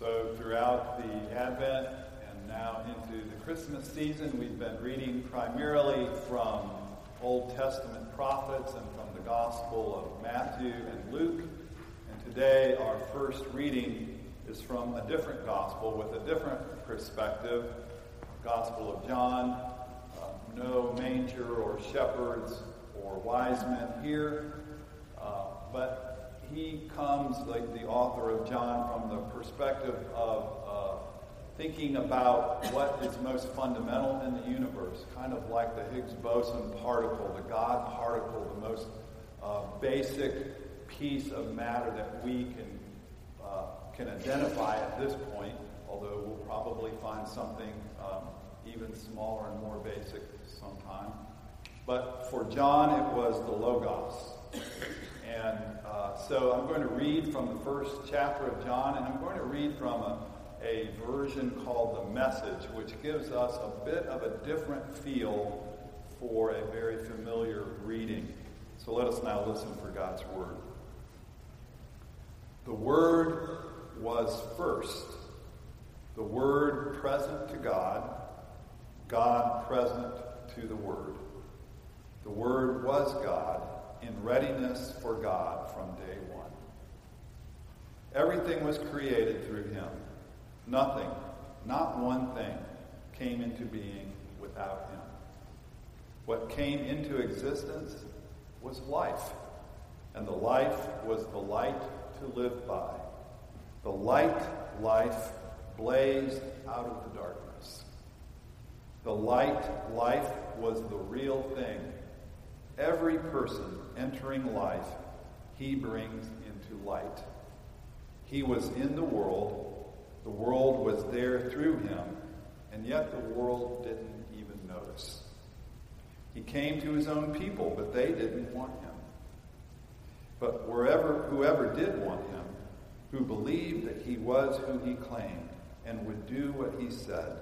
So, throughout the Advent and now into the Christmas season, we've been reading primarily from Old Testament prophets and from the Gospel of Matthew and Luke. And today, our first reading is from a different gospel with a different perspective Gospel of John. Uh, no manger or shepherds or wise men here, uh, but he comes, like the author of John, from the perspective of uh, thinking about what is most fundamental in the universe, kind of like the Higgs boson particle, the God particle, the most uh, basic piece of matter that we can uh, can identify at this point. Although we'll probably find something um, even smaller and more basic sometime. But for John, it was the Logos. And uh, so I'm going to read from the first chapter of John, and I'm going to read from a, a version called The Message, which gives us a bit of a different feel for a very familiar reading. So let us now listen for God's Word. The Word was first, the Word present to God, God present to the Word. The Word was God in readiness for God from day one. Everything was created through him. Nothing, not one thing, came into being without him. What came into existence was life, and the life was the light to live by. The light life blazed out of the darkness. The light life was the real thing Every person entering life, he brings into light. He was in the world, the world was there through him, and yet the world didn't even notice. He came to his own people, but they didn't want him. But wherever, whoever did want him, who believed that he was who he claimed and would do what he said,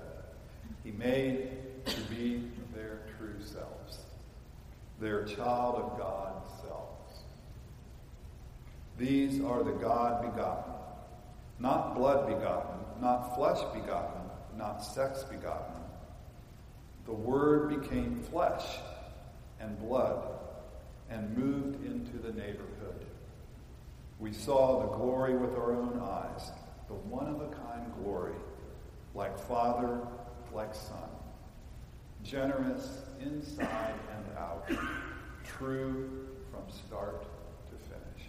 he made to be their true selves their child of God selves. These are the God begotten, not blood begotten, not flesh begotten, not sex begotten. The Word became flesh and blood and moved into the neighborhood. We saw the glory with our own eyes, the one of a kind glory, like Father, like Son, generous inside and out, true from start to finish.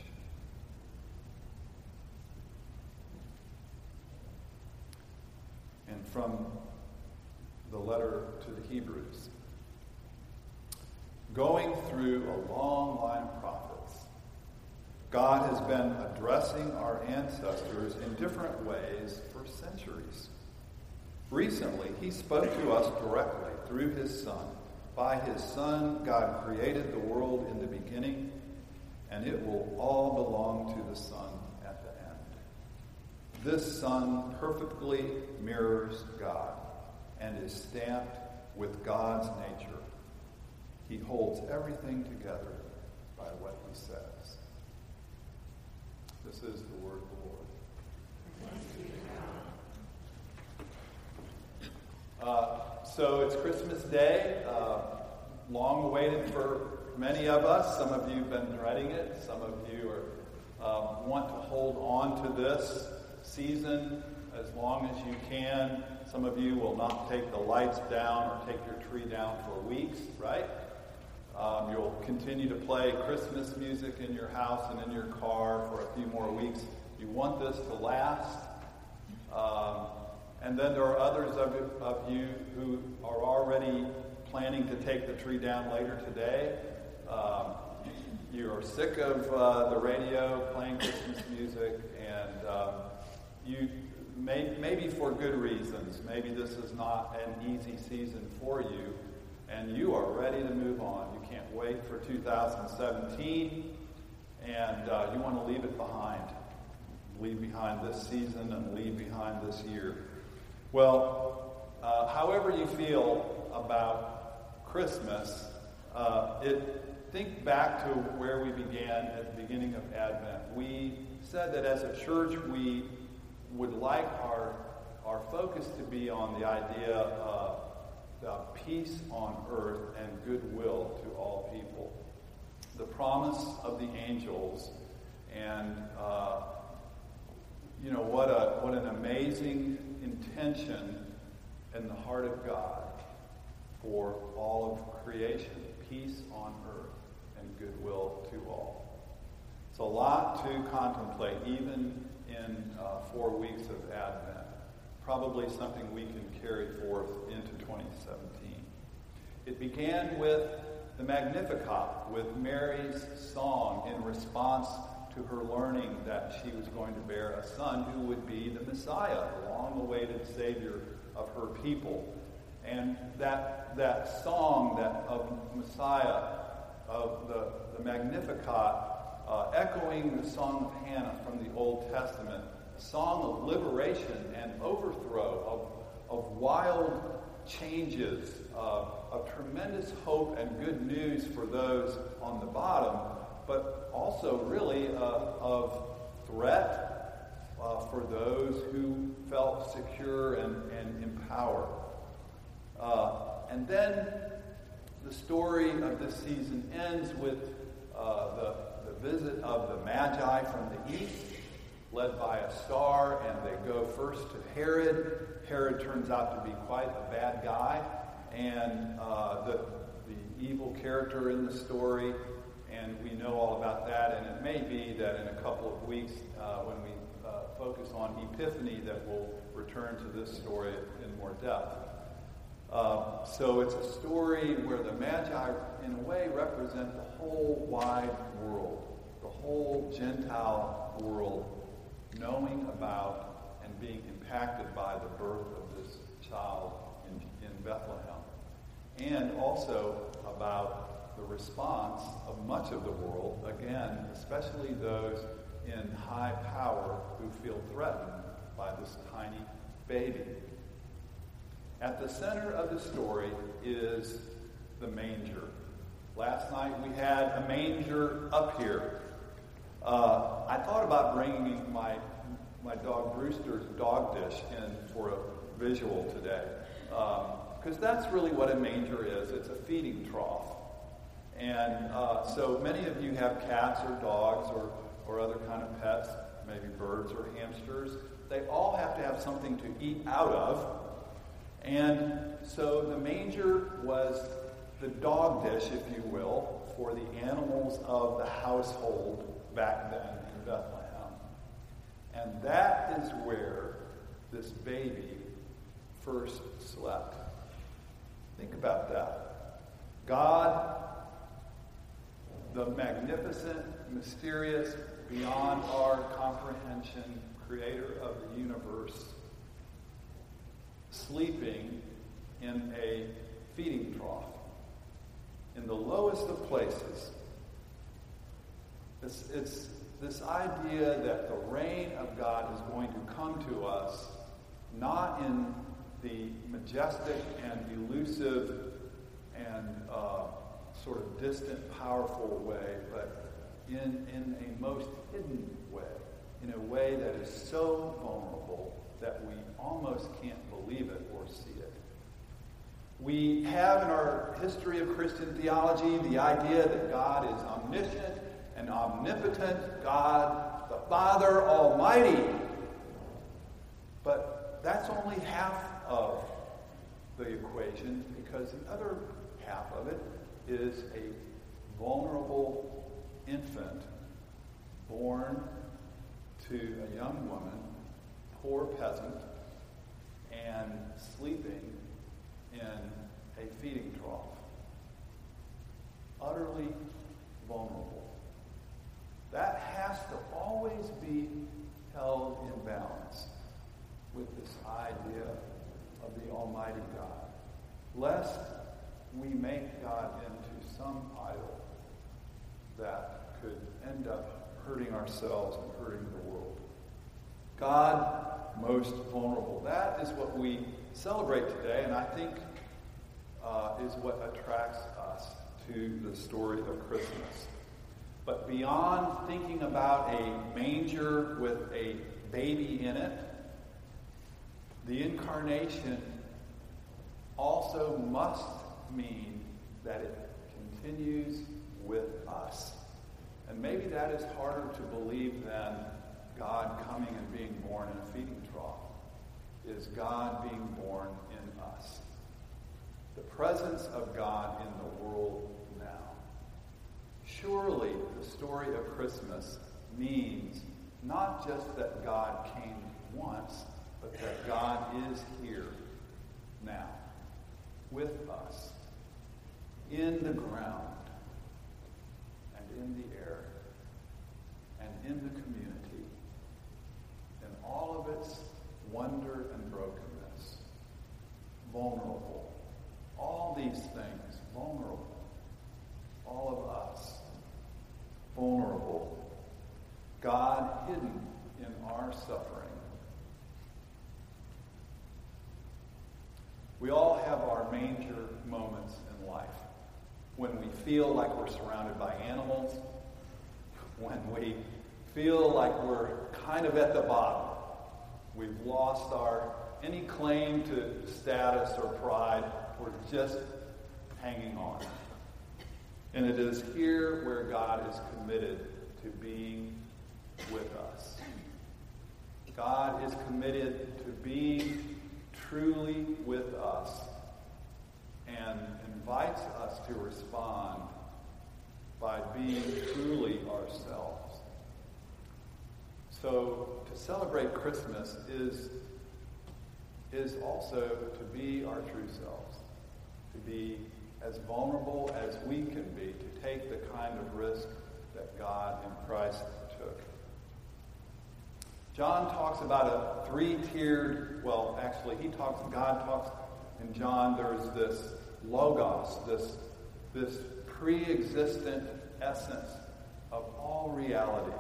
And from the letter to the Hebrews, going through a long line of prophets, God has been addressing our ancestors in different ways for centuries. Recently, he spoke to us directly through his Son by his Son, God created the world in the beginning, and it will all belong to the Son at the end. This Son perfectly mirrors God and is stamped with God's nature. He holds everything together by what he says. This is the word of the Lord. Uh, so it's Christmas Day, uh, long awaited for many of us. Some of you have been dreading it. Some of you are, uh, want to hold on to this season as long as you can. Some of you will not take the lights down or take your tree down for weeks, right? Um, you'll continue to play Christmas music in your house and in your car for a few more weeks. You want this to last. Um, and then there are others of, of you who are already planning to take the tree down later today. Um, you are sick of uh, the radio playing Christmas music, and um, you may, maybe for good reasons. Maybe this is not an easy season for you, and you are ready to move on. You can't wait for 2017, and uh, you want to leave it behind. Leave behind this season and leave behind this year. Well, uh, however you feel about Christmas, uh, it, think back to where we began at the beginning of Advent. We said that as a church, we would like our, our focus to be on the idea of the peace on earth and goodwill to all people. The promise of the angels, and uh, you know what a what an amazing intention and the heart of God for all of creation, peace on earth and goodwill to all. It's a lot to contemplate, even in uh, four weeks of Advent. Probably something we can carry forth into 2017. It began with the Magnificat, with Mary's song in response to her learning that she was going to bear a son who would be the Messiah, the long awaited Savior of her people. And that, that song that of Messiah, of the, the Magnificat, uh, echoing the Song of Hannah from the Old Testament, a song of liberation and overthrow, of, of wild changes, uh, of tremendous hope and good news for those on the bottom, but also really uh, of threat uh, for those who felt secure and, and empowered. Uh, and then the story of this season ends with uh, the the visit of the Magi from the east, led by a star, and they go first to Herod. Herod turns out to be quite a bad guy, and uh, the, the evil character in the story, and we know all about that. And it may be that in a couple of weeks, uh, when we focus on Epiphany, that we'll return to this story in more depth. Uh, so it's a story where the Magi, in a way, represent the whole wide world, the whole Gentile world, knowing about and being impacted by the birth of this child in, in Bethlehem. And also about the response of much of the world, again, especially those in high power who feel threatened by this tiny baby. At the center of the story is the manger. Last night we had a manger up here. Uh, I thought about bringing my, my dog Brewster's dog dish in for a visual today. Because um, that's really what a manger is it's a feeding trough. And uh, so many of you have cats or dogs or, or other kind of pets, maybe birds or hamsters. They all have to have something to eat out of and so the manger was the dog dish, if you will, for the animals of the household back then in Bethlehem. And that is where this baby first slept. Think about that. God, the magnificent, mysterious, beyond our comprehension creator of the universe, sleeping in a feeding trough in the lowest of places. It's, it's this idea that the reign of God is going to come to us not in the majestic and elusive and uh, sort of distant, powerful way, but in, in a most hidden way, in a way that is so vulnerable that we almost can't believe it or see it. We have in our history of Christian theology the idea that God is omniscient and omnipotent, God the Father Almighty. But that's only half of the equation because the other half of it is a vulnerable infant born to a young woman, poor peasant, and sleeping in a feeding trough. Utterly vulnerable. That has to always be held in balance with this idea of the Almighty God, lest we make God into some idol that could end up hurting ourselves and hurting the world. God most vulnerable. That is what we celebrate today, and I think uh, is what attracts us to the story of Christmas. But beyond thinking about a manger with a baby in it, The incarnation also must mean that it continues with us. And maybe that is harder to believe than God coming and being born in a feeding. Is God being born in us? The presence of God in the world now. Surely the story of Christmas means not just that God came once, but that God is here now with us in the ground and in the air and in the community in all of its wonder and brokenness, vulnerable. All these things, vulnerable. All of us, vulnerable. God hidden in our suffering. We all have our manger moments in life when we feel like we're surrounded by animals, when we feel like we're kind of at the bottom. We've lost our any claim to status or pride. We're just hanging on. And it is here where God is committed to being with us. God is committed to being truly with us and invites us to respond by being truly ourselves. So to celebrate Christmas is, is also to be our true selves, to be as vulnerable as we can be, to take the kind of risk that God and Christ took. John talks about a three-tiered, well, actually, he talks, God talks in John, there's this logos, this, this pre-existent essence of all reality.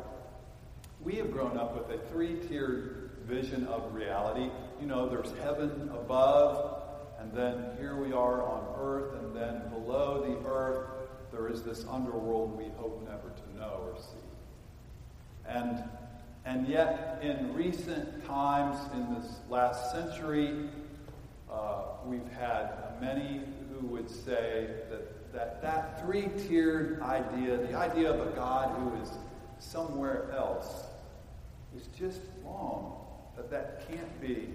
We have grown up with a three-tiered vision of reality. You know, there's heaven above, and then here we are on earth, and then below the earth, there is this underworld we hope never to know or see. And and yet, in recent times, in this last century, uh, we've had many who would say that that, that three tiered idea, the idea of a God who is somewhere else, is just wrong, that that can't be.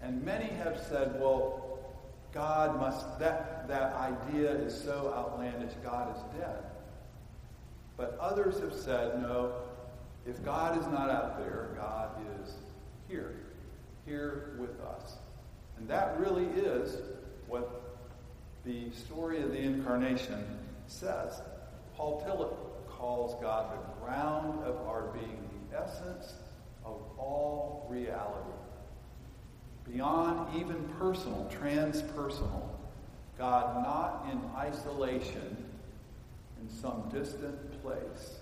And many have said, well, God must, that, that idea is so outlandish, God is dead. But others have said, no, if God is not out there, God is here, here with us. And that really is what the story of the incarnation says. Paul Tillich calls God the ground of our being, the essence of all reality. Beyond even personal, transpersonal, God not in isolation in some distant place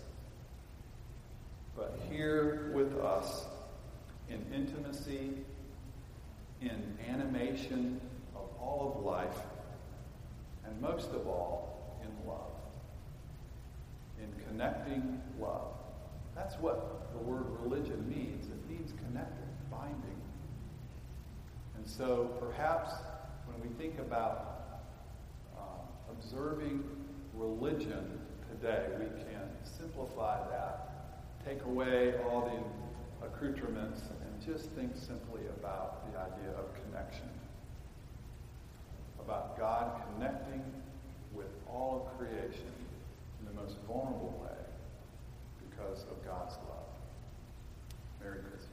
but here with us in intimacy, in animation of all of life, and most of all, in love. In connecting love. That's what the word religion means. It means connecting, binding. And so perhaps when we think about uh, observing religion today, we can simplify that take away all the accoutrements and just think simply about the idea of connection about God connecting with all of creation in the most vulnerable way because of God's love. Merry Christmas.